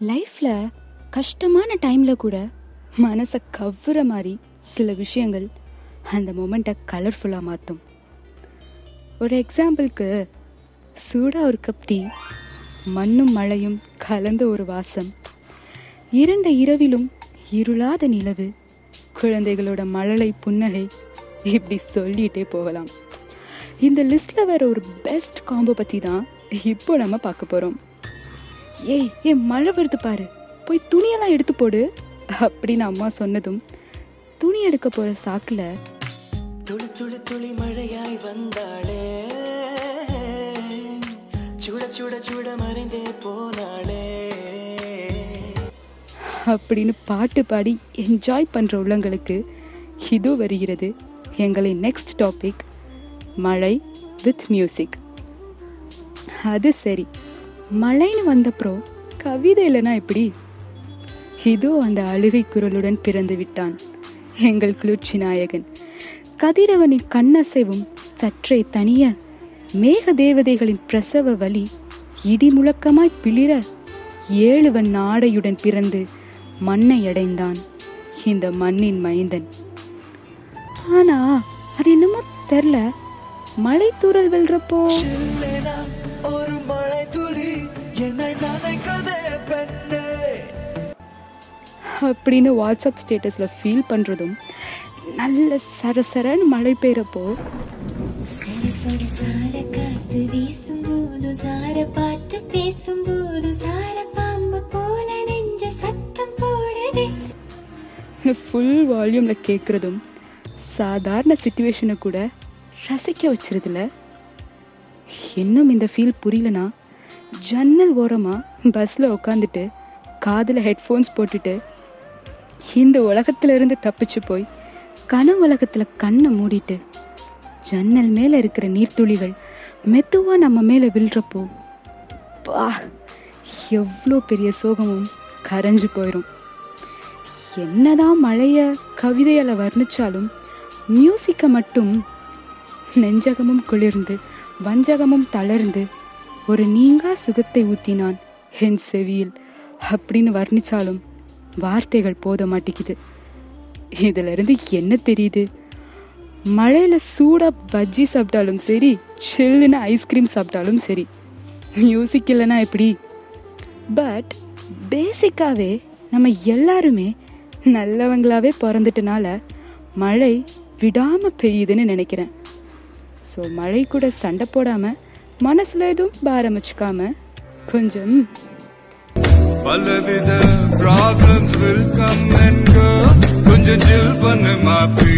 லைஃப்பில் கஷ்டமான டைமில் கூட மனசை கவ்வுற மாதிரி சில விஷயங்கள் அந்த மொமெண்ட்டை கலர்ஃபுல்லாக மாற்றும் ஒரு எக்ஸாம்பிளுக்கு சூடாக ஒரு கப் டீ மண்ணும் மழையும் கலந்த ஒரு வாசம். இரண்ட இரவிலும் இருளாத நிலவு குழந்தைகளோட மழலை புன்னகை இப்படி சொல்லிகிட்டே போகலாம். இந்த லிஸ்ட்டில் வர ஒரு பெஸ்ட் காம்போ பற்றி தான் இப்போ நம்ம பார்க்க போகிறோம் ஏய் ஏய் மழை வருது பாரு. போய் துணியெல்லாம் எடுத்து போடு. அப்படின்னு அம்மா சொன்னதும் துணி எடுக்க போகிற சாக்கில் துளி துளி துளி மழையாய் வந்தாளே. சுட சுட சுட மறைந்தே போனாளே. அப்படின்னு பாட்டு பாடி என்ஜாய் பண்ணுற உள்ளங்களுக்கு இது வருகிறது எங்களின் நெக்ஸ்ட் டாபிக் மழை வித் மியூசிக் அது சரி. மழைன்னு வந்தப்புறம் கவிதை இல்லைனா எப்படி? இதோ அந்த அழுகை குரலுடன் பிறந்து விட்டான் எங்கள் குளிர்ச்சி நாயகன். கதிரவனின் கண்ணசைவும் சற்றே தனிய மேக தேவதைகளின் பிரசவ வலி இடி முழக்கமாய் பிளிர ஏழுவன் நாடையுடன் பிறந்து மண்ணை அடைந்தான் இந்த மண்ணின் மைந்தன். ஆனா அது என்னமோ தெரில. மழை தூரல் வெல்றப்போ. அப்படின்னு வாட்ஸ்அப் ஸ்டேட்டஸ்ல ஃபீல் பண்றதும் நல்ல சரசரன்னு மழை பெய்யறப்போ. சர சர சார காத்து வீசும்போது சார பார்த்து பேசும்போது சார பாம்பு போல நெஞ்ச சத்தம் போடுதே. ஃபுல் வால்யூம்ல கேட்குறதும் சாதாரண சுச்சுவேஷனை கூட ரசிக்க வச்சிருதுல. இன்னும் இந்த ஃபீல் புரியலனா ஜன்னல் ஓரமாக பஸ்ஸில் உட்காந்துட்டு காதில் ஹெட்ஃபோன்ஸ் போட்டுட்டு இந்த உலகத்துல இருந்து தப்பிச்சு போய் கன உலகத்தில் கண்ணை மூடிட்டு ஜன்னல் மேலே இருக்கிற நீர்த்துளிகள் மெதுவாக நம்ம மேலே விழுறப்போ பா எவ்வளோ பெரிய சோகமும் கரைஞ்சு போயிடும் என்னதான் மழைய கவிதையால் வர்ணிச்சாலும் மியூசிக்கை மட்டும் நெஞ்சகமும் குளிர்ந்து வஞ்சகமும் தளர்ந்து ஒரு நீங்கா சுகத்தை ஊத்தினான். என் செவியில். அப்படின்னு வர்ணிச்சாலும் வார்த்தைகள் போத மாட்டேங்குது இதிலிருந்து என்ன தெரியுது? மழையில் சூடாக பஜ்ஜி சாப்பிட்டாலும் சரி சில்லுன்னு ஐஸ்கிரீம் சாப்பிட்டாலும் சரி. மியூசிக் இல்லைன்னா எப்படி? பட் பேசிக்காகவே நம்ம எல்லாருமே நல்லவங்களாகவே பிறந்துட்டனால மழை விடாமல் பெய்யுதுன்னு நினைக்கிறேன். ஸோ மழை கூட சண்டை போடாமல் மனசுல எதுவும் பாரம் வச்சுக்காம கொஞ்சம். பலவித problems will come and go கொஞ்சம் சில் பண்ணு மாப்பி.